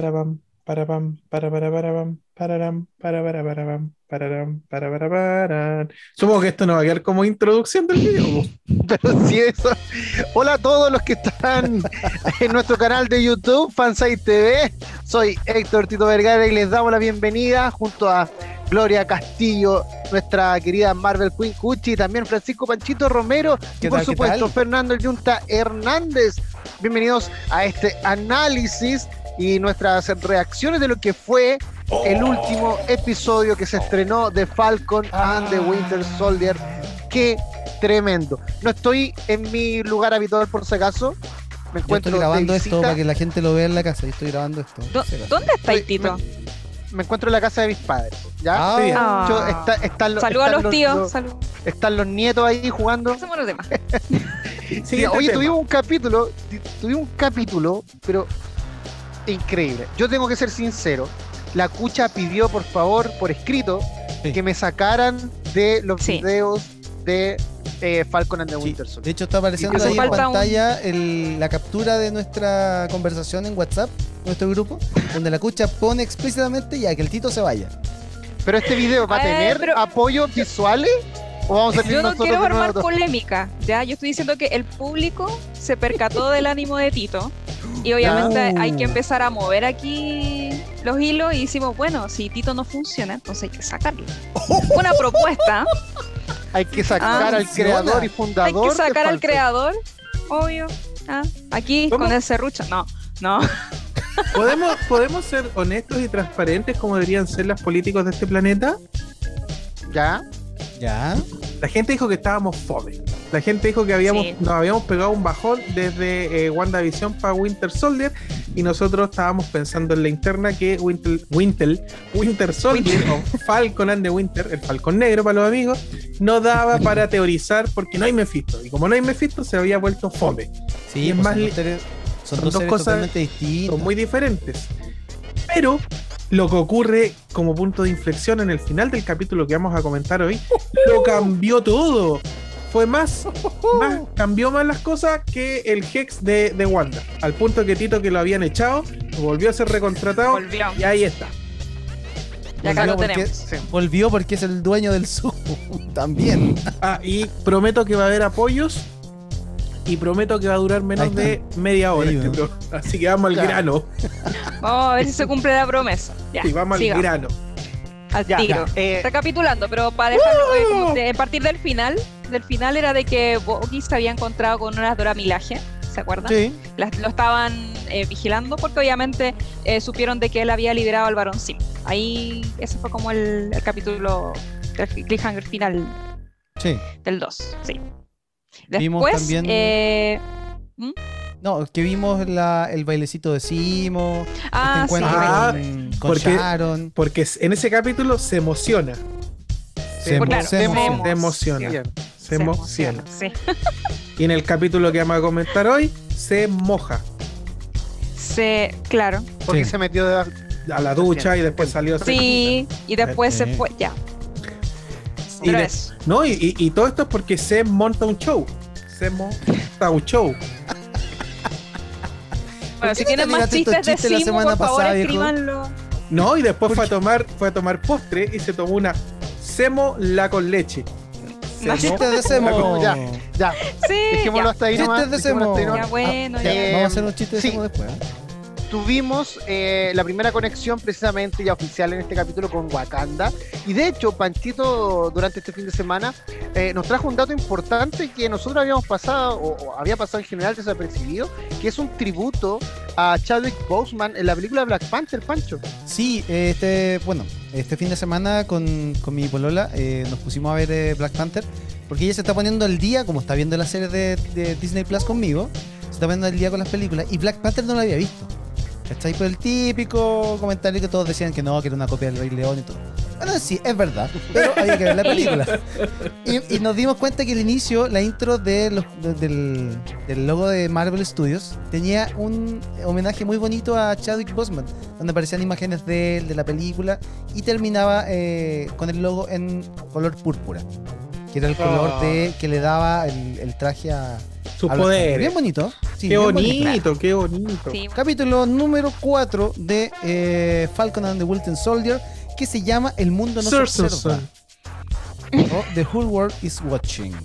para pam, para pam, para para para pam, pararam, para para para pam, pararam, para para para. Supongo que esto no va a quedar como introducción del video. Pero sí eso. Hola a todos los que están en nuestro canal de YouTube, Fansite TV. Soy Héctor Tito Vergara y les damos la bienvenida junto a Gloria Castillo, nuestra querida Marvel Queen Cuchi, también Francisco Panchito Romero y por supuesto Fernando Yunta Hernández. Bienvenidos a este análisis y nuestras reacciones de lo que fue el último episodio que se estrenó de Falcon and the Winter Soldier. Qué tremendo. No estoy en mi lugar habitual por si acaso. Me encuentro estoy grabando esto para que la gente lo vea en la casa. Y estoy grabando esto. ¿Dónde está Tito? Me, encuentro en la casa de mis padres. ¿ya? Ah. Saludos a los, tíos. están los nietos ahí jugando. Somos los demás. oye, tuvimos un capítulo, tuvimos un capítulo, pero increíble. Yo tengo que ser sincero. La Cucha pidió, por favor, por escrito, que me sacaran de los videos de eh, Falcon and the Winter Soldier. De hecho, está apareciendo ahí en pantalla la captura de nuestra conversación en WhatsApp, nuestro grupo, donde la Cucha pone explícitamente ya que el Tito se vaya. Pero este video va a eh, tener apoyos visuales yo no quiero armar polémica, ¿ya? Yo estoy diciendo que el público se percató del ánimo de Tito y obviamente hay que empezar a mover aquí los hilos y decimos, bueno, si Tito no funciona, entonces hay que sacarlo. Una propuesta. Hay que sacar ah, al creador y fundador. Hay que sacar al creador, obvio. Ah, aquí con el serrucho. No, no. ¿Podemos, ¿Podemos ser honestos y transparentes como deberían ser los políticos de este planeta? ¿Ya? Ya. La gente dijo que estábamos fome. La gente dijo que habíamos, nos habíamos pegado un bajón desde eh, WandaVision para Winter Soldier y nosotros estábamos pensando en la interna que Winter, Winter, Winter Soldier o Falcon and the Winter, el Falcon negro para los amigos, no daba para teorizar porque no hay Mephisto. Y como no hay Mephisto, se había vuelto fome. Sí, es pues más, son, dos, cosas distintas. Son muy diferentes. Pero lo que ocurre como punto de inflexión en el final del capítulo que vamos a comentar hoy, lo cambió todo. Fue más, cambió más las cosas que el Hex de, Wanda. Al punto que Tito, que lo habían echado, volvió a ser recontratado y ahí está. Ya acá lo tenemos. Volvió porque es el dueño del Zoom también. Ah, y prometo que va a haber apoyos y prometo que va a durar menos de media hora este Así que vamos al grano. Vamos a ver si se cumple la promesa. Ya, sí, vamos al grano. Al tiro. Eh, Recapitulando, pero para dejarlo a partir del final, del final era de que Bogi se había encontrado con una Dora Milaje, ¿se acuerdan? Sí. lo estaban eh, vigilando porque obviamente eh, supieron de que él había liderado al Barón Sim. Ahí ese fue como el, capítulo del cliffhanger final sí. del 2. Sí. Después, también... Eh, ¿Mm? No, que vimos el bailecito de Simo, ah, este encuentro ah, con, Sharon. Porque en ese capítulo se emociona. Se, emociona. Se emociona. Se emociona. Y en el capítulo que vamos a comentar hoy, se moja. Se, claro. Porque se metió a la ducha y después salió. Sí, y después se fue, ya. Y, no, y, todo esto es porque se monta un show. Se monta un show. Bueno, si tienen más chistes de Simo, la semana por favor, escríbanlo. No, y después fue a tomar, fue a tomar postre y se tomó una semo la con leche. Chistes de Semo. Ya, ya. Sí, Dejémoslo hasta ahí Chistes de Semo. Ya, bueno, ya. Vamos a hacer un chiste de Semo después. ¿eh? Tuvimos eh, la primera conexión precisamente ya oficial en este capítulo con Wakanda. Y de hecho, Panchito durante este fin de semana eh, nos trajo un dato importante que nosotros habíamos pasado, o, había pasado en general desapercibido, que es un tributo a Chadwick Boseman en la película Black Panther, Pancho. Sí, este, bueno, este fin de semana con, con mi polola eh, nos pusimos a ver Black Panther, porque ella se está poniendo al día, como está viendo la serie de, de Disney Plus conmigo, se está poniendo al día con las películas, y Black Panther no la había visto. ¿Cachai? Por el típico comentario que todos decían que no, que era una copia del Rey León y todo. Bueno, sí, es verdad, pero había que ver la película. Y, nos dimos cuenta que el inicio, la intro de los, del, logo de Marvel Studios, tenía un homenaje muy bonito a Chadwick Boseman, donde aparecían imágenes de él, de la película, y terminaba eh, con el logo en color púrpura, que era el color de, ah. que le daba el, traje a Su poder. Bien bonito. qué, bonito qué bonito, Capítulo número 4 de eh, Falcon and the Wilton Soldier, que se llama El mundo no se observa. o The Whole World is Watching.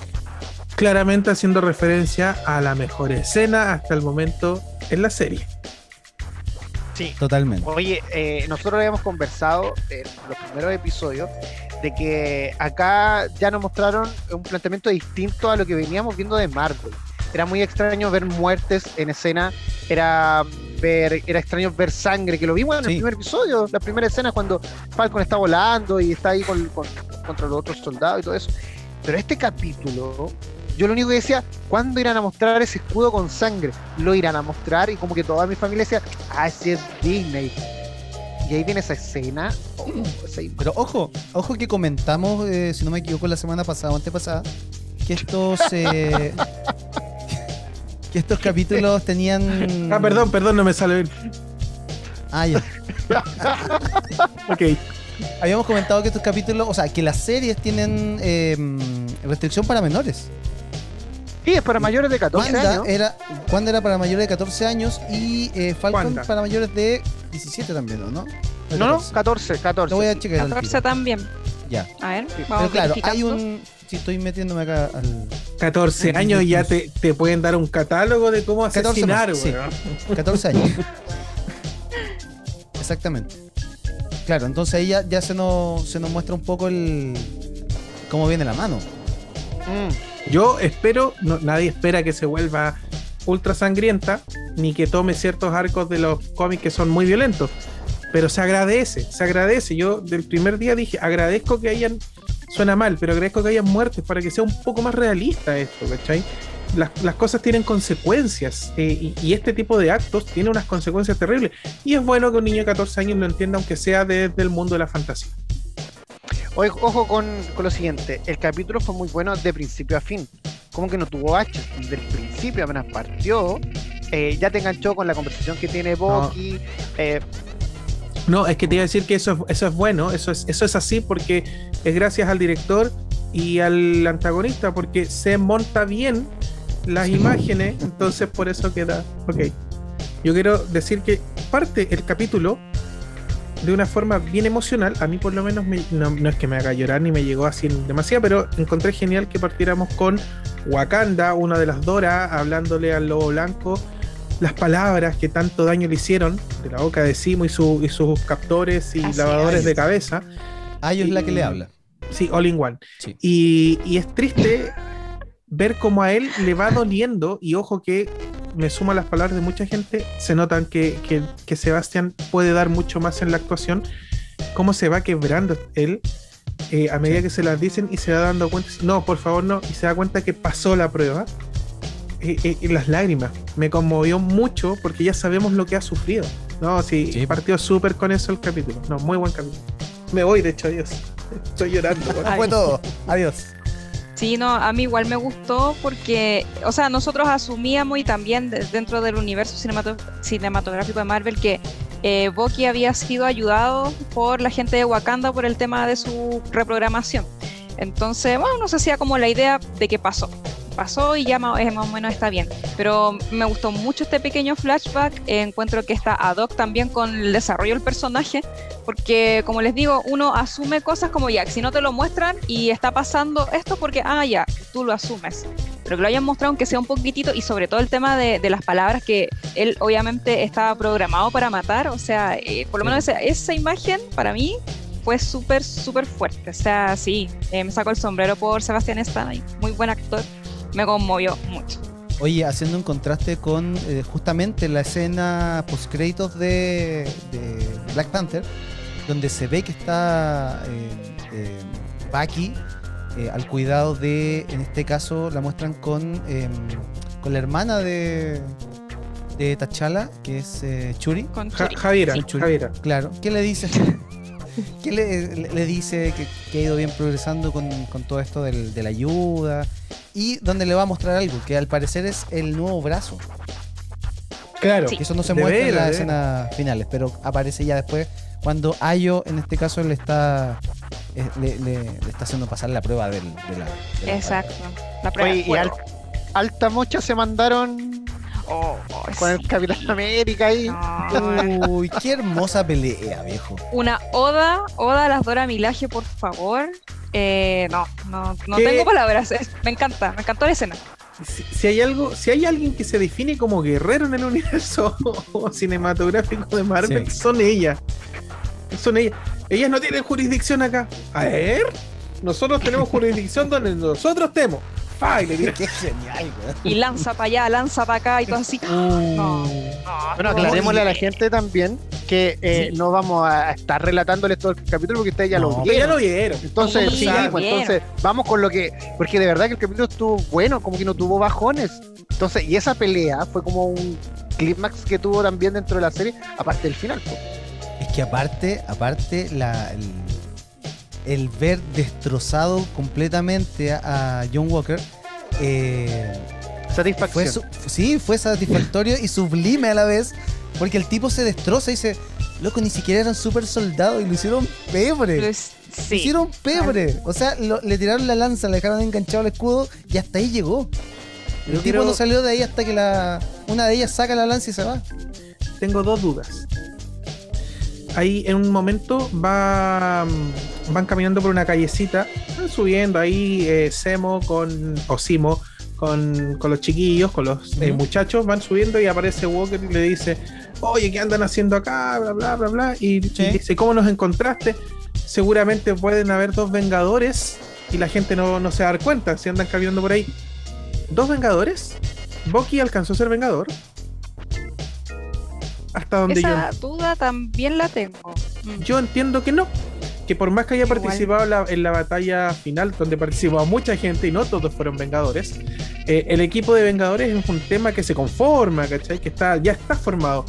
Claramente haciendo referencia a la mejor escena hasta el momento en la serie. Sí. Totalmente. Oye, eh, nosotros habíamos conversado en los primeros episodios de que acá ya nos mostraron un planteamiento distinto a lo que veníamos viendo de Marvel. Era muy extraño ver muertes en escena, era ver, era extraño ver sangre, que lo vimos en el primer episodio, la primera escena cuando Falcon está volando y está ahí con, contra los otros soldados y todo eso. Pero este capítulo, yo lo único que decía, ¿cuándo irán a mostrar ese escudo con sangre? Lo irán a mostrar y como que toda mi familia decía, ah, es Disney y ahí viene esa escena. Oh, Pero ojo, ojo que comentamos, eh, si no me equivoco, la semana pasada o antepasada, que estos. Eh, que estos capítulos tenían. Ah, perdón, perdón, no me sale bien. Ah, ya. ok. Habíamos comentado que estos capítulos, o sea, que las series tienen em, restricción para menores. Sí, es para mayores de 14 años. Era, Wanda era para mayores de 14 años y eh, Falcon para mayores de 17 también, ¿no? No, no, 14, 14. Lo voy a checar. 14 también. Ya. A ver, vamos Pero claro, hay un. Si estoy metiéndome acá al. 14 años y ya te, te, pueden dar un catálogo de cómo asesinar, 14 sí. 14 años. Exactamente. Claro, entonces ahí ya, ya se, nos, se nos muestra un poco el. cómo viene la mano. Mm. Yo espero, nadie espera que se vuelva ultra sangrienta, ni que tome ciertos arcos de los cómics que son muy violentos. Pero se agradece, se agradece. Yo del primer día dije, agradezco que hayan, suena mal, pero agradezco que hayan muertes para que sea un poco más realista esto, ¿cachai? Las, cosas tienen consecuencias eh, y, este tipo de actos tiene unas consecuencias terribles. Y es bueno que un niño de 14 años lo entienda, aunque sea desde el mundo de la fantasía. Ojo con, lo siguiente, el capítulo fue muy bueno de principio a fin. Como que no tuvo H, del principio apenas partió, eh, ya te enganchó con la conversación que tiene. No. Eh, no, es que te iba a decir que eso, eso es bueno, eso es, eso es así porque es gracias al director y al antagonista, porque se monta bien las imágenes, entonces por eso queda. Ok. Yo quiero decir que parte el capítulo de una forma bien emocional. A mí por lo menos no, es que me haga llorar ni me llegó así demasiado, pero encontré genial que partiéramos con Wakanda, una de las Dora, hablándole al lobo blanco las palabras que tanto daño le hicieron de la boca de Simo y, y sus captores y lavadores de cabeza. A ellos es la que le habla. Sí, all in one. Y, y es triste ver cómo a él le va doliendo, y ojo que me sumo a las palabras de mucha gente, se notan que, que, Sebastián puede dar mucho más en la actuación, cómo se va quebrando él eh, a medida que se las dicen y se va dando cuenta, no, por favor no, y se da cuenta que pasó la prueba. Eh, eh, y las lágrimas, me conmovió mucho porque ya sabemos lo que ha sufrido. No, sí, partió súper con eso el capítulo. No, muy buen capítulo. Me voy, de hecho, adiós. Estoy llorando. Fue todo. Adiós. Sí, no, a mí igual me gustó porque, o sea, nosotros asumíamos y también dentro del universo cinematográfico de Marvel que eh, Bucky había sido ayudado por la gente de Wakanda por el tema de su reprogramación. Entonces, bueno, no se hacía como la idea de qué pasó pasó y ya más, o menos está bien. Pero me gustó mucho este pequeño flashback. encuentro que está ad hoc también con el desarrollo del personaje, porque como les digo, uno asume cosas como ya, si no te lo muestran y está pasando esto porque, ah, ya, tú lo asumes. Pero que lo hayan mostrado aunque sea un poquitito y sobre todo el tema de, las palabras que él obviamente estaba programado para matar, o sea, eh, por lo menos esa imagen para mí fue súper, súper fuerte. O sea, sí, eh, me saco el sombrero por Sebastián Stan, muy buen actor me conmovió mucho. Oye, haciendo un contraste con eh, justamente la escena post créditos de, Black Panther, donde se ve que está eh, eh Bucky eh, al cuidado de, en este caso, la muestran con, em, con la hermana de, de T'Challa, que es Churi. Con Javiera, Claro. ¿Qué le dice? ¿Qué le, dice que, ha ido bien progresando con, todo esto de la ayuda? Y donde le va a mostrar algo, que al parecer es el nuevo brazo. Claro. Que eso no se muestra en las escenas finales, pero aparece ya después cuando Ayo, en este caso, le está eh, le, está haciendo pasar la prueba del, de la. Exacto. La prueba y, alta mocha se mandaron con el Capitán América ahí. Uy, qué hermosa pelea, viejo. Una oda, oda a las Dora Milaje, por favor. Eh, no, no, no tengo palabras. me encanta, me encantó la escena. Si, hay algo, si hay alguien que se define como guerrero en el universo cinematográfico de Marvel, son ellas. Son ellas. Ellas no tienen jurisdicción acá. A ver, nosotros tenemos jurisdicción donde nosotros tenemos. Qué genial, Y lanza para allá, lanza para acá y todo así. Uh. bueno, aclarémosle a la gente también que eh, no vamos a estar relatándoles todo el capítulo porque ustedes ya lo vieron. Ya lo vieron. Entonces, sí, pues, entonces vamos con lo que. Porque de verdad que el capítulo estuvo bueno, como que no tuvo bajones. Entonces, y esa pelea fue como un clímax que tuvo también dentro de la serie, aparte del final. Pues. Es que aparte, aparte, la, el ver destrozado completamente a, John Walker. Eh, Satisfacción. sí, fue satisfactorio y sublime a la vez, porque el tipo se destroza y dice, loco, ni siquiera eran super soldados y lo hicieron pebre. Lo hicieron pebre. O sea, le tiraron la lanza, le dejaron enganchado el escudo y hasta ahí llegó. El tipo no salió de ahí hasta que la una de ellas saca la lanza y se va. Tengo dos dudas ahí en un momento va, van caminando por una callecita, van subiendo ahí eh, Semo con, o Simo con, los chiquillos, con los eh, muchachos, van subiendo y aparece Walker y le dice, oye, ¿qué andan haciendo acá? Bla, bla, bla, bla. Y, dice, ¿cómo nos encontraste? Seguramente pueden haber dos Vengadores y la gente no, no se va a dar cuenta si andan caminando por ahí. ¿Dos Vengadores? ¿Bucky alcanzó a ser Vengador? hasta donde Esa duda también la tengo. Mm. Yo entiendo que no. Que por más que haya participado en la batalla final, donde participó mucha gente y no todos fueron Vengadores, eh, el equipo de Vengadores es un tema que se conforma, ¿cachai? Que está, ya está formado.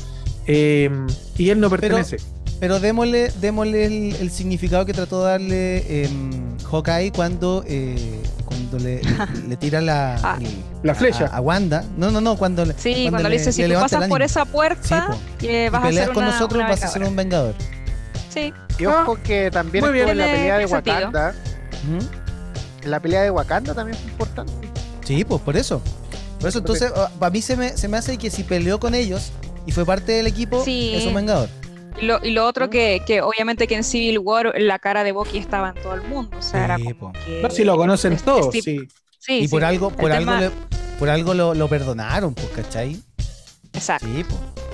Eh, y él no pertenece. Pero démosle, démosle el, significado que trató de darle eh, Hawkeye cuando, eh, cuando le, le, tira la, ah. la flecha a, Wanda. No, no, no, cuando, sí, cuando, le, dice: Si tú pasas por esa puerta, y vas a ser con nosotros, vas a ser un vengador. Sí. Y ojo que también estuvo en la pelea de Wakanda. La pelea de Wakanda también fue importante. Sí, pues por eso. Por eso, entonces, ah, a mí se me, se me hace que si peleó con ellos y fue parte del equipo, es un vengador. Y lo, y lo otro que, que, obviamente que en Civil War la cara de Bucky estaba en todo el mundo. O sea, era como No, si lo conocen todos, sí. sí. Y por algo, por algo, por algo lo, lo perdonaron, pues, ¿cachai? Exacto. Sí, pues.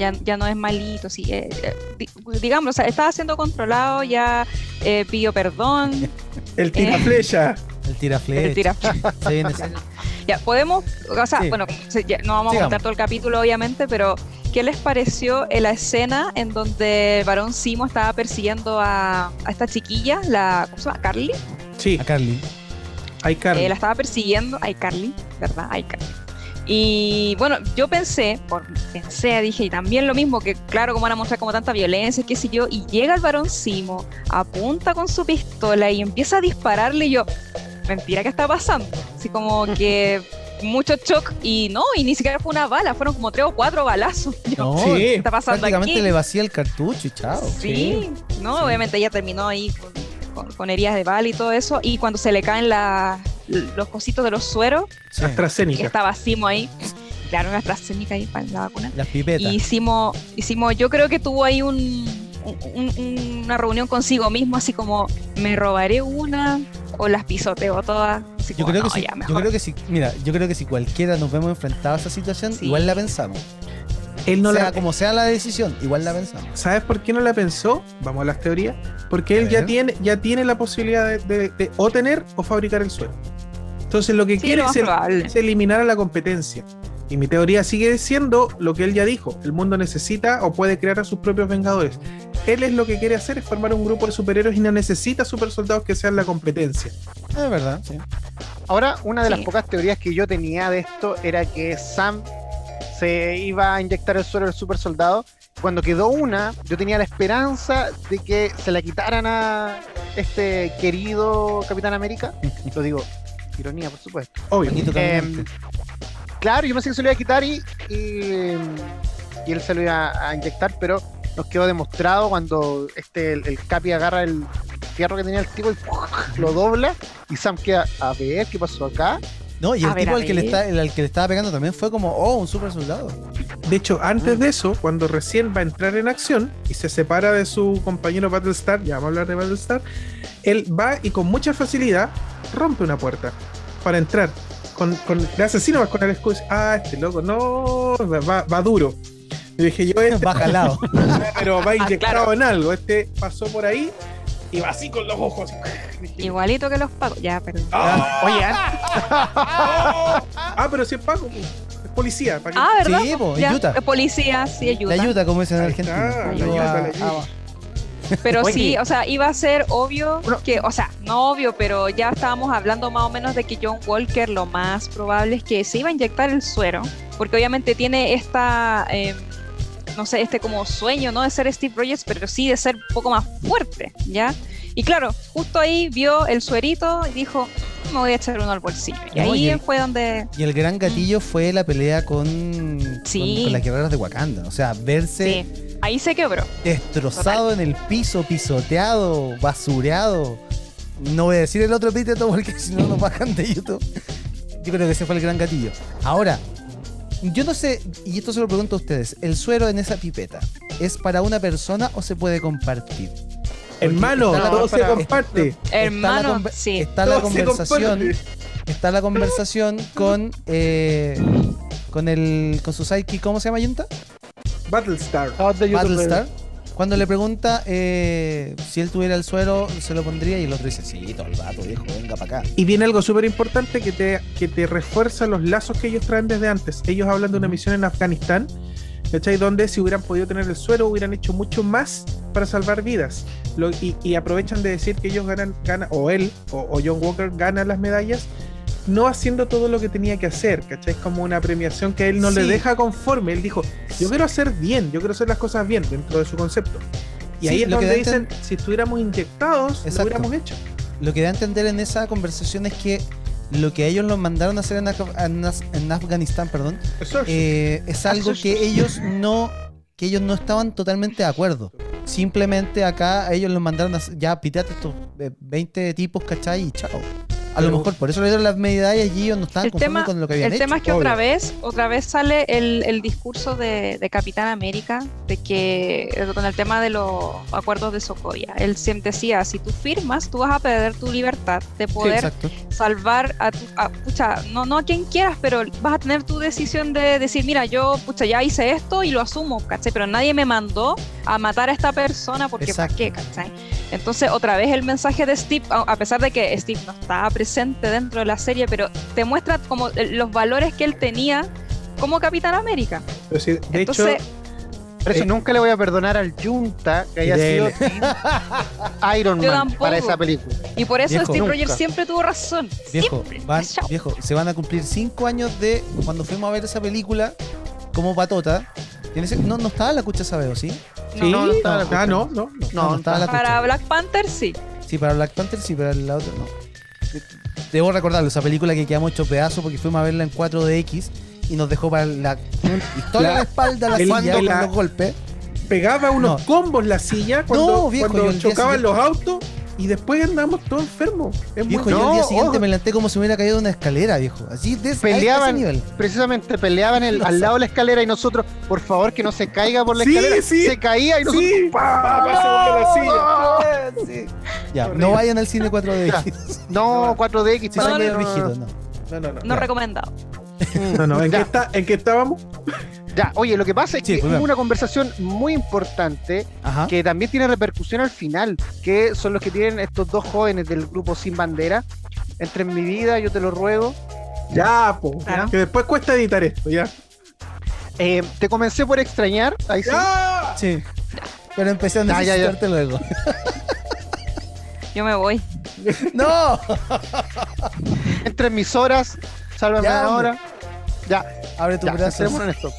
Ya, ya, no es malito, sí. Eh, eh, digamos, o sea, estaba siendo controlado, ya eh, pidió perdón. El tira flecha. El tira flecha. El tira ya, podemos, o sea, bueno, no vamos a contar todo el capítulo, obviamente, pero ¿Qué les pareció en la escena en donde Barón Simo estaba persiguiendo a, esta chiquilla, la, ¿cómo se llama? ¿Carly? Sí. A Carly. Ay, Carly. Eh, la estaba persiguiendo, ay, Carly, ¿verdad? Ay, Carly. Y bueno, yo pensé, por, pensé, dije, y también lo mismo, que claro, como van a mostrar como tanta violencia, qué sé yo, y llega el varón Simo, apunta con su pistola y empieza a dispararle y yo, mentira, ¿qué está pasando? Así como que mucho shock y no, y ni siquiera fue una bala, fueron como tres o cuatro balazos. no, sí, está pasando prácticamente le vacía el cartucho y chao. Sí, no, obviamente ella terminó ahí con, heridas de bala y todo eso, y cuando se le caen los cositos de los sueros, que estaba Simo ahí. Claro, una AstraZeneca ahí para la vacuna. Las pipetas. Y hicimos, hicimos, yo creo que tuvo ahí un, una reunión consigo mismo, así como me robaré una o las pisoteo todas. yo, creo que sí, yo creo que sí, mira, yo creo que si cualquiera nos vemos enfrentados a esa situación, igual la pensamos. Él no sea la... como sea la decisión, igual la pensamos. ¿Sabes por qué no la pensó? Vamos a las teorías. Porque él ya tiene, ya tiene la posibilidad de, o tener o fabricar el suelo. Entonces lo que quiere es, eliminar a la competencia. Y mi teoría sigue siendo lo que él ya dijo. El mundo necesita o puede crear a sus propios vengadores. Él es lo que quiere hacer es formar un grupo de superhéroes y no necesita super soldados que sean la competencia. Es verdad, sí. Ahora, una de las pocas teorías que yo tenía de esto era que Sam se iba a inyectar el suero del super soldado. Cuando quedó una, yo tenía la esperanza de que se la quitaran a este querido Capitán América. Lo digo, ironía, por supuesto. Obvio. Eh, Claro, yo pensé que se lo iba a quitar y, y, él se lo iba a inyectar, pero nos quedó demostrado cuando este el, Capi agarra el fierro que tenía el tipo y lo dobla y Sam queda a ver qué pasó acá No, y el tipo al que, le está, el, que le estaba pegando también fue como, oh, un super soldado. De hecho, antes de eso, cuando recién va a entrar en acción y se separa de su compañero Battlestar, ya vamos a hablar de Battlestar, él va y con mucha facilidad rompe una puerta para entrar. Con, con el asesino va con el escudo ah, este loco, no, va, va duro. Y dije yo, este, va jalado. pero va ah, inyectado en algo. Este pasó por ahí y va así con los ojos. Igualito que los pagos. Ya, perdón. Ah, Oye, ah, ah, pero si es pago, pues, es policía. ¿para ah, ¿verdad? Sí, po, ayuda. Policía, sí, ayuda. La ayuda, como dicen en Argentina. Ah, pero sí, o sea, iba a ser obvio que, o sea, no obvio, pero ya estábamos hablando más o menos de que John Walker lo más probable es que se iba a inyectar el suero, porque obviamente tiene esta, eh, no sé, este como sueño, no de ser Steve Rogers, pero sí de ser un poco más fuerte, ¿ya? Y claro, justo ahí vio el suerito y dijo, me voy a echar uno al bolsillo. Y ahí fue donde... Y el gran gatillo fue la pelea con, sí. con, las guerreras de Wakanda. O sea, verse... Sí. Ahí se quebró. Destrozado en el piso, pisoteado, basureado. No voy a decir el otro epíteto porque si no nos bajan de YouTube. Yo creo que ese fue el gran gatillo. Ahora, yo no sé, y esto se lo pregunto a ustedes, ¿el suero en esa pipeta es para una persona o se puede compartir? Hermano, todo se comparte. Hermano, está la, sí. Está la conversación. Está la conversación con eh, con el con su sidekick, ¿cómo se llama Yunta? Battlestar. Battlestar. Cuando le pregunta eh, si él tuviera el suero, se lo pondría y el otro dice, sí, todo el vato, viejo, venga para acá. Y viene algo súper importante que te, que te refuerza los lazos que ellos traen desde antes. Ellos hablan de una misión en Afganistán, ¿cachai? Donde si hubieran podido tener el suero, hubieran hecho mucho más para salvar vidas. y, aprovechan de decir que ellos ganan, ganan o él, o, John Walker gana las medallas no haciendo todo lo que tenía que hacer, ¿cachai? Es como una premiación que él no le deja conforme. Él dijo, yo quiero hacer bien, yo quiero hacer las cosas bien dentro de su concepto. Y ahí es donde dicen, si estuviéramos inyectados, lo hubiéramos hecho. Lo que da a entender en esa conversación es que lo que ellos nos mandaron a hacer en, en, Afganistán, perdón, eh, es algo que ellos no que ellos no estaban totalmente de acuerdo. Simplemente acá ellos los mandaron a ya piteate estos 20 eh, tipos, ¿cachai? Y chao. A lo mejor por eso le dieron las medallas y ellos no estaban conformes con lo que habían el hecho. El tema es que otra vez, otra vez sale el, el discurso de, de, Capitán América, de que con el tema de los acuerdos de Sokovia. Él siempre decía, si tú firmas, tú vas a perder tu libertad de poder salvar a tu, pucha, no, no a quien quieras, pero vas a tener tu decisión de decir, mira, yo, pucha, ya hice esto y lo asumo, ¿cachai? Pero nadie me mandó a matar a esta persona porque ¿para qué, ¿cachai? Entonces, otra vez el mensaje de Steve, a pesar de que Steve no estaba presente dentro de la serie, pero te muestra como los valores que él tenía como Capitán América. de Entonces, hecho, por eso nunca le voy a perdonar al Junta que haya sido Iron Man para esa película. Y por eso Steve Rogers siempre tuvo razón. Viejo, viejo, se van a cumplir cinco años de cuando fuimos a ver esa película como patota. No, no estaba la cucha sabeo, ¿sí? Sí, no, no, estaba la ah, no, no, no, estaba la Para Black Panther sí. Sí, para Black Panther sí, pero la otra no. Debo recordarlo, esa película que quedamos hecho pedazos porque fuimos a verla en 4DX y nos dejó para la historia de la espalda la silla con los golpes. Pegaba unos combos la silla cuando, cuando chocaban los autos y después andamos todos enfermos. Es viejo, yo el día siguiente me levanté como si me hubiera caído de una escalera, viejo. Así de peleaban, nivel. Precisamente peleaban el, al lado de la escalera y nosotros, por favor, que no se caiga por la escalera. Se caía y nosotros. Sí, la silla. Sí. Ya, no vayan al cine 4DX. No, 4DX para no, no, no, no, no, no, recomendado. No, no, ¿en qué, está, ¿en qué estábamos? Ya, oye, lo que pasa es que hubo una conversación muy importante que también tiene repercusión al final, que son los que tienen estos dos jóvenes del grupo Sin Bandera. Entre en mi vida, yo te lo ruego. Ya, po, que después cuesta editar esto, ya. Eh, te comencé por extrañar, ahí sí. Sí. Pero empecé a necesitarte luego. Yo me voy. ¡No! Entre mis horas, sálvame ahora. Ya. Abre tu brazo. en esto.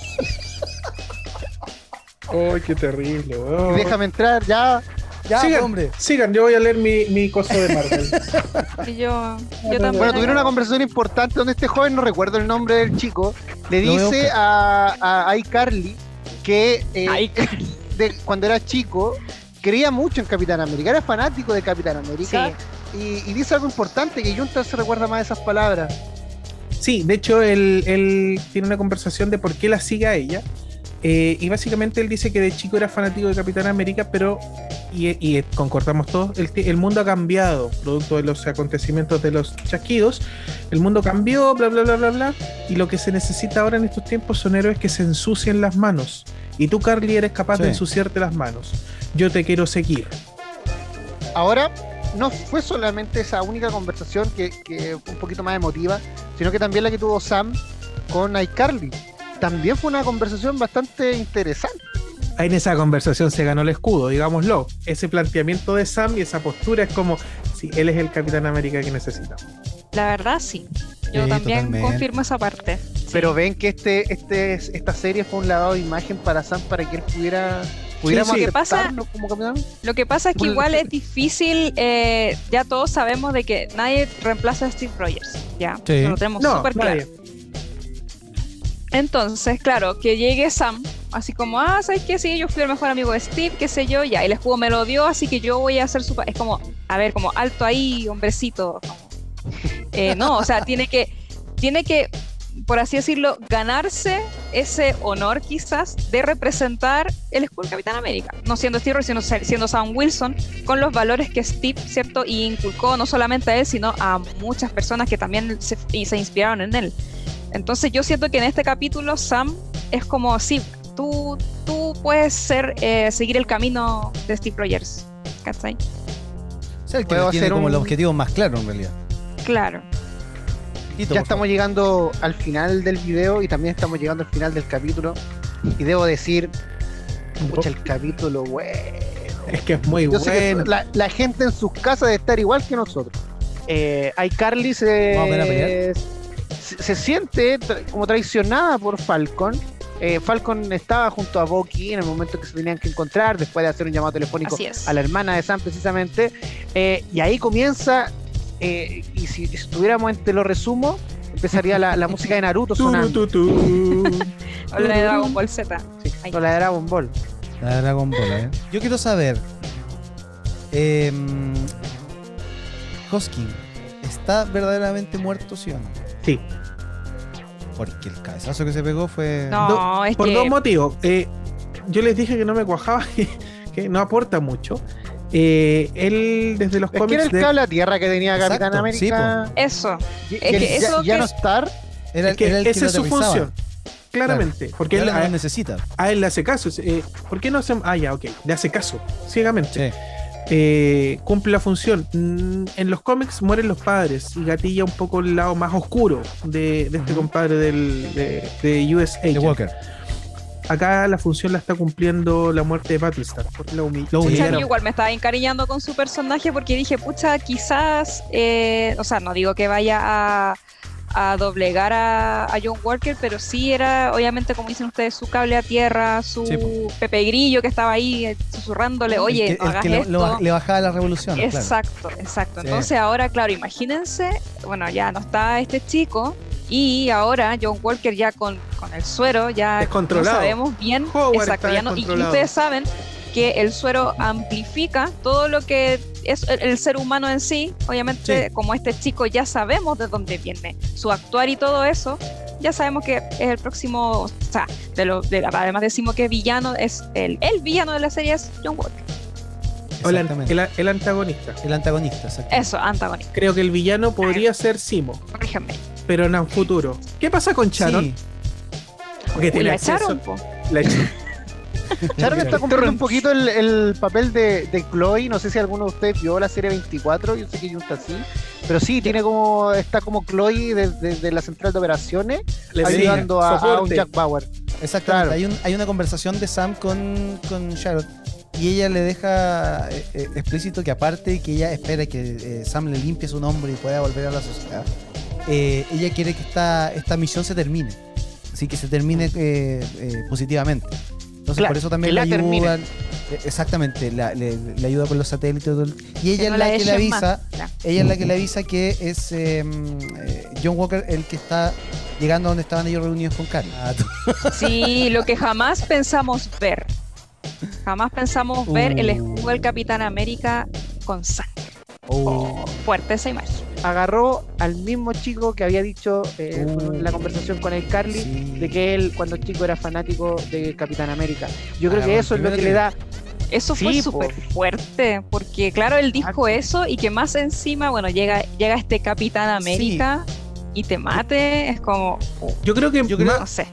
Ay, qué terrible, weón. Déjame entrar, ya. Ya, sigan, hombre. Sigan, yo voy a leer mi, mi coso de Marvel. y yo, yo también. Bueno, tuvieron una conversación importante donde este joven, no recuerdo el nombre del chico, le dice a, a iCarly que eh, de, cuando era chico creía mucho en Capitán América, era fanático de Capitán América. Y, y, dice algo importante que Junta se recuerda más de esas palabras Sí, de hecho, él, él, tiene una conversación de por qué la sigue a ella. Eh, y básicamente él dice que de chico era fanático de Capitán América, pero, y, concordamos todos, el, mundo ha cambiado, producto de los acontecimientos de los chasquidos. El mundo cambió, bla, bla, bla, bla, bla. Y lo que se necesita ahora en estos tiempos son héroes que se ensucien las manos. Y tú, Carly, eres capaz de ensuciarte las manos. Yo te quiero seguir. Ahora, no fue solamente esa única conversación que, que fue un poquito más emotiva, sino que también la que tuvo Sam con iCarly también fue una conversación bastante interesante. En esa conversación se ganó el escudo, digámoslo. Ese planteamiento de Sam y esa postura es como si él es el Capitán América que necesita. La verdad, sí. Yo también confirmo esa parte. Pero ven que este, este, esta serie fue un lavado de imagen para Sam para que él pudiera lo, que pasa, lo que pasa es que igual es difícil, eh, ya todos sabemos de que nadie reemplaza a Steve Rogers, ya, lo tenemos súper claro. Entonces, claro, que llegue Sam, así como, ah, ¿sabes qué? Sí, yo fui el mejor amigo de Steve, qué sé yo, ya, el escudo me lo dio, así que yo voy a hacer su... Es como, a ver, como alto ahí, hombrecito. Eh, no, o sea, tiene que, tiene que, por así decirlo, ganarse ese honor quizás de representar el escudo Capitán América. No siendo Steve, sino siendo Sam Wilson, con los valores que Steve, ¿cierto? Y inculcó no solamente a él, sino a muchas personas que también se, se inspiraron en él. Entonces yo siento que en este capítulo Sam es como, sí, tú, tú puedes ser, eh, seguir el camino de Steve Rogers. ¿Cachai? O sea, el que tiene como el objetivo más claro en realidad. Claro. Ya estamos llegando al final del video y también estamos llegando al final del capítulo. Y debo decir, escucha el capítulo, bueno. Es que es muy bueno. La, gente en sus casas debe estar igual que nosotros. Eh, Carly se, se, siente como traicionada por Falcon. Eh, Falcon estaba junto a Bucky en el momento que se tenían que encontrar, después de hacer un llamado telefónico a la hermana de Sam precisamente. Eh, y ahí comienza, eh, y si, estuviéramos en Te lo resumo, empezaría la, música de Naruto sonando. o la de Dragon Ball Z. o la de Dragon Ball. La de Dragon Ball, Yo quiero saber, em, Hoskin, ¿está verdaderamente muerto, sí o no? Sí. Porque el cabezazo que se pegó fue. No, es por dos motivos. Eh, yo les dije que no me cuajaba, que no aporta mucho. Eh, él desde los es cómics. Que era el de... tierra que tenía Capitán América. eso. es que eso ya, no estar. Era, esa es su función. Claramente. porque él, a, necesita. A él le hace caso. Eh, ¿Por qué no hace.? Ah, ya, ok. Le hace caso. Ciegamente. Sí. Eh, cumple la función. Mm, en los cómics mueren los padres y gatilla un poco el lado más oscuro de, este compadre del, de, US Agent. Walker. Acá la función la está cumpliendo la muerte de Battlestar. Lo, igual me estaba encariñando con su personaje porque dije, pucha, quizás, eh, o sea, no digo que vaya a a doblegar a, John Walker, pero sí era, obviamente, como dicen ustedes, su cable a tierra, su Pepe Grillo que estaba ahí eh, susurrándole, oye, hagas esto. le bajaba la revolución. Exacto, exacto. Entonces ahora, claro, imagínense, bueno, ya no está este chico, y ahora John Walker ya con, con el suero, ya no sabemos bien. exacto, ya no, y ustedes saben que el suero amplifica todo lo que es el, ser humano en sí. Obviamente, como este chico ya sabemos de dónde viene su actuar y todo eso, ya sabemos que es el próximo, o sea, de lo, de, además decimos que villano es el, el villano de la serie es John Walker. el, el, antagonista. El antagonista, Eso, antagonista. Creo que el villano podría ser Simo. Pero en un futuro. ¿Qué pasa con Sharon? Sí. Porque te la echaron, La echaron. Sharon está cumpliendo un poquito el, papel de, de, Chloe. No sé si alguno de ustedes vio la serie 24. Yo sé que Junta sí. Pero sí, tiene como. Está como Chloe desde la central de operaciones. ayudando a, un Jack Bauer. Exactamente. Hay, un, hay una conversación de Sam con, con Sharon. Y ella le deja eh, eh, explícito que aparte que ella espera que eh, Sam le limpie su nombre y pueda volver a la sociedad, ella quiere que esta, esta misión se termine. Así que se termine positivamente. Entonces, por eso también le ayudan. Eh, exactamente, le, ayuda con los satélites. Y ella es la, que le avisa. Ella es la que le avisa que es em, eh, John Walker el que está llegando a donde estaban ellos reunidos con Carly. Ah, sí, lo que jamás pensamos ver. Jamás pensamos ver el uh. escudo del Capitán América con sangre. Oh. fuerte esa imagen. Agarró al mismo chico que había dicho eh, en la conversación con el Carly de que él cuando chico era fanático de Capitán América. Yo creo que eso es lo que, le da eso fue súper fuerte, porque claro, él dijo eso y que más encima, bueno, llega, llega este Capitán América y te mate, es como... Yo creo que, yo creo, no sé.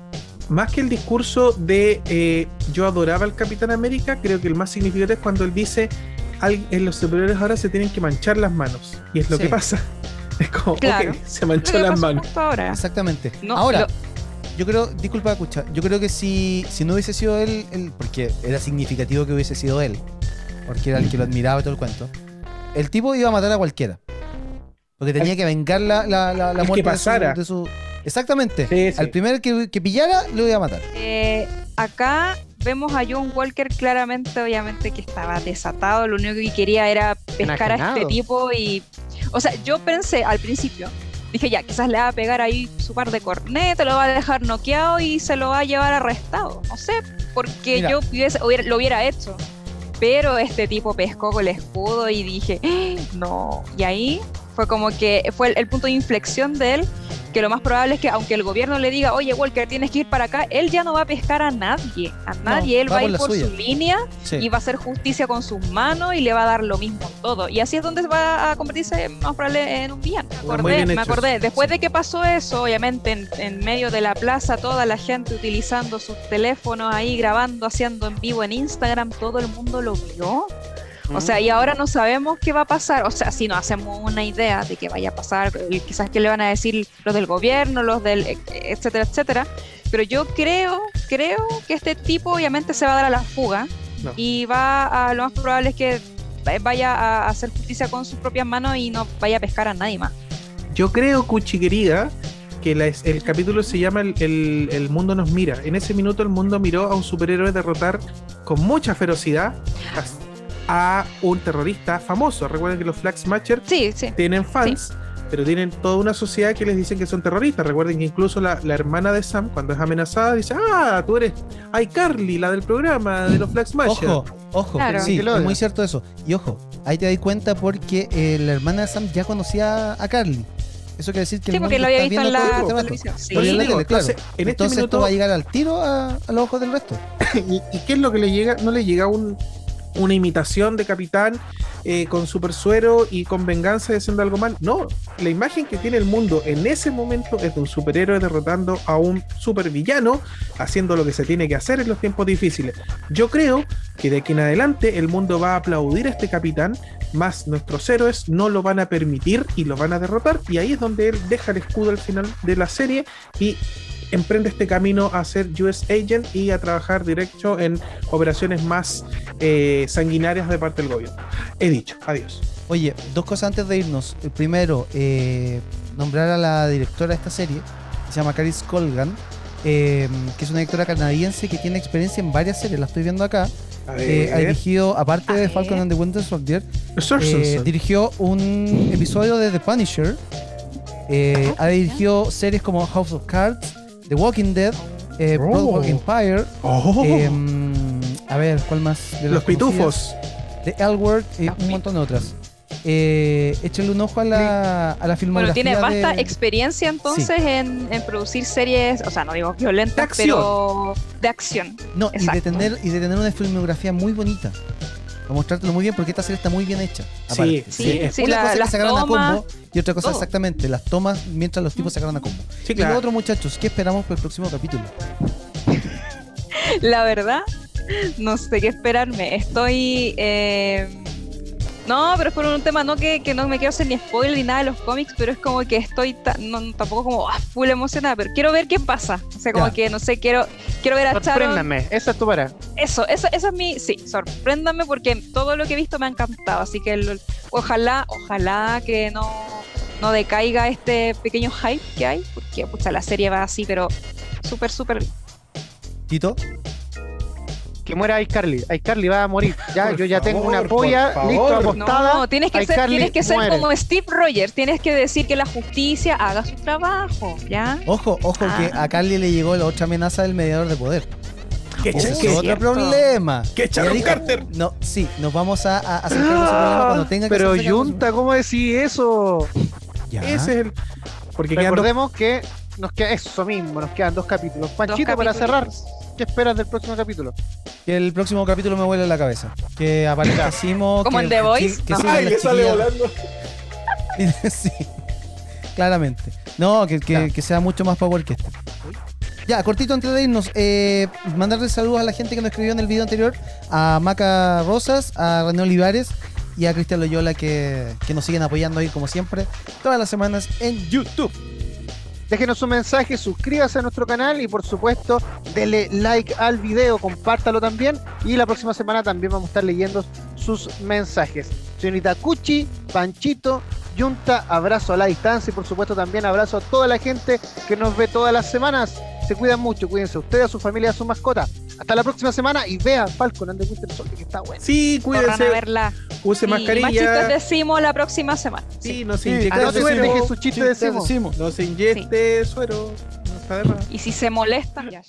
Más que el discurso de eh, yo adoraba al Capitán América, creo que el más significativo es cuando él dice, en los superiores ahora se tienen que manchar las manos. Y es lo que pasa. Es como, claro. se manchó las manos. Exactamente. ahora, yo creo, disculpa, escucha, yo creo que si, si no hubiese sido él, porque era significativo que hubiese sido él, porque era el que lo admiraba y todo el cuento, el tipo iba a matar a cualquiera. Porque tenía que vengar la, la, la, muerte que pasara. De, su, Exactamente. Al primer que, que, pillara, lo iba a matar. Eh, acá vemos a John Walker claramente, obviamente, que estaba desatado. Lo único que quería era pescar a este tipo y. O sea, yo pensé al principio dije, ya, quizás le va a pegar ahí su par de cornetas, lo va a dejar noqueado y se lo va a llevar arrestado. No sé, porque yo lo hubiera hecho. Pero este tipo pescó con el escudo y dije, ¡Ah! no. Y ahí fue como que fue el punto de inflexión de él que lo más probable es que aunque el gobierno le diga, oye Walker, tienes que ir para acá, él ya no va a pescar a nadie, a nadie, él va, a ir por su línea y va a hacer justicia con sus manos y le va a dar lo mismo todo. Y así es donde va a convertirse más probable en un villano. Me acordé, me acordé. después de que pasó eso, obviamente en, en, medio de la plaza, toda la gente utilizando sus teléfonos ahí, grabando, haciendo en vivo en Instagram, todo el mundo lo vio. O sea, y ahora no sabemos qué va a pasar. O sea, si no hacemos una idea de qué vaya a pasar, quizás qué le van a decir los del gobierno, los del, etcétera, etcétera. Pero yo creo, creo que este tipo obviamente se va a dar a la fuga y va a, lo más probable es que vaya a hacer justicia con sus propias manos y no vaya a pescar a nadie más. Yo creo, Cuchi querida, que el capítulo se llama el, el, mundo nos mira. En ese minuto el mundo miró a un superhéroe derrotar con mucha ferocidad a un terrorista famoso. Recuerden que los Flag Smasher tienen fans. Pero tienen toda una sociedad que les dicen que son terroristas. Recuerden que incluso la, hermana de Sam, cuando es amenazada, dice: Ah, tú eres iCarly, la del programa de los Flag Smasher. Ojo, ojo, sí, es muy cierto eso. Y ojo, ahí te das cuenta porque eh, la hermana de Sam ya conocía a Carly. Eso quiere decir que sí, porque lo había visto en la televisión. Sí. Entonces, en este minuto... esto va a llegar al tiro a, a los ojos del resto. ¿Y, ¿Y, qué es lo que le llega? No le llega un, una imitación de Capitán eh, con super suero y con venganza y haciendo algo mal. No, la imagen que tiene el mundo en ese momento es de un superhéroe derrotando a un supervillano, haciendo lo que se tiene que hacer en los tiempos difíciles. Yo creo que de aquí en adelante el mundo va a aplaudir a este capitán, más nuestros héroes no lo van a permitir y lo van a derrotar. Y ahí es donde él deja el escudo al final de la serie y emprende este camino a ser US Agent y a trabajar directo en operaciones más eh, sanguinarias de parte del gobierno. He dicho, adiós. Oye, dos cosas antes de irnos. El primero, eh, nombrar a la directora de esta serie, que se llama Caris Colgan, eh, que es una directora canadiense que tiene experiencia en varias series, la estoy viendo acá. ha dirigido, aparte de Falcon and the Winter Soldier, dirigió un episodio de The Punisher. ha dirigido series como House of Cards, The Walking Dead, eh, oh. Empire. Oh. Em, a ver, ¿cuál más? Los pitufos. The L Word y un montón de otras. Eh, échale un ojo a la, a la filmografía. Bueno, tiene vasta experiencia entonces en, en, producir series, o sea, no digo violentas, pero de acción. No, y de, tener, y de tener una filmografía muy bonita a mostrártelo muy bien porque esta serie está muy bien hecha. Sí, sí, sí, Una cosa es que sacaron a combo y otra cosa exactamente las tomas mientras los tipos sacaron a combo. Sí, claro. Y los otros muchachos, ¿qué esperamos para el próximo capítulo? La verdad, no sé qué esperarme. Estoy eh, no, pero es por un tema no que, no me quiero hacer ni spoiler ni nada de los cómics, pero es como que estoy tampoco como ah, full emocionada, pero quiero ver qué pasa. O sea, como que no sé, quiero quiero ver a Sorpréndame, esa es tu para. Eso, eso, eso es mi, sí, sorpréndame porque todo lo que he visto me ha encantado, así que ojalá, ojalá que no no decaiga este pequeño hype que hay, porque pucha, la serie va así, pero súper, súper Tito que muera iCarly. iCarly va a morir. Ya, yo ya tengo una polla listo apostada. No, tienes que ser, tienes que ser como Steve Rogers. Tienes que decir que la justicia haga su trabajo, ¿ya? Ojo, ojo, que ah. a Carly le llegó la otra amenaza del mediador de poder. ¿Qué es otro problema. ¿Qué Sharon Carter? No, sí, nos vamos a, a, a ese problema cuando tenga que Pero Junta, ¿cómo decís eso? Ese es el. Porque Recordemos que nos queda eso mismo, nos quedan dos capítulos. Panchito, para cerrar, ¿qué esperas del próximo capítulo? Que el próximo capítulo me vuele la cabeza. Que aparezca Simo. Como en The Voice. Que, que, sale volando. sí, claramente. No, que, que, sea mucho más power que este. Ya, cortito antes de irnos, eh, mandarle saludos a la gente que nos escribió en el video anterior, a Maca Rosas, a René Olivares y a Cristian Loyola que, que nos siguen apoyando ahí como siempre, todas las semanas en YouTube. Déjenos un mensaje, suscríbase a nuestro canal y por supuesto dele like al video, compártalo también y la próxima semana también vamos a estar leyendo sus mensajes. Señorita Cuchi, Panchito, Junta, abrazo a la distancia y por supuesto también abrazo a toda la gente que nos ve todas las semanas. Se cuidan mucho, cuídense ustedes, a su familia, a su mascota. Hasta la próxima semana y vean Falcon and the Winter Soldier, que está bueno. Sí, cuídense. a verla. Use sí, mascarilla. Más decimos la próxima semana. Sí, no se inyecte ah, suero. Deje su chiste decimos. No se inyecte suero. No está de más. Y si se molesta, ya.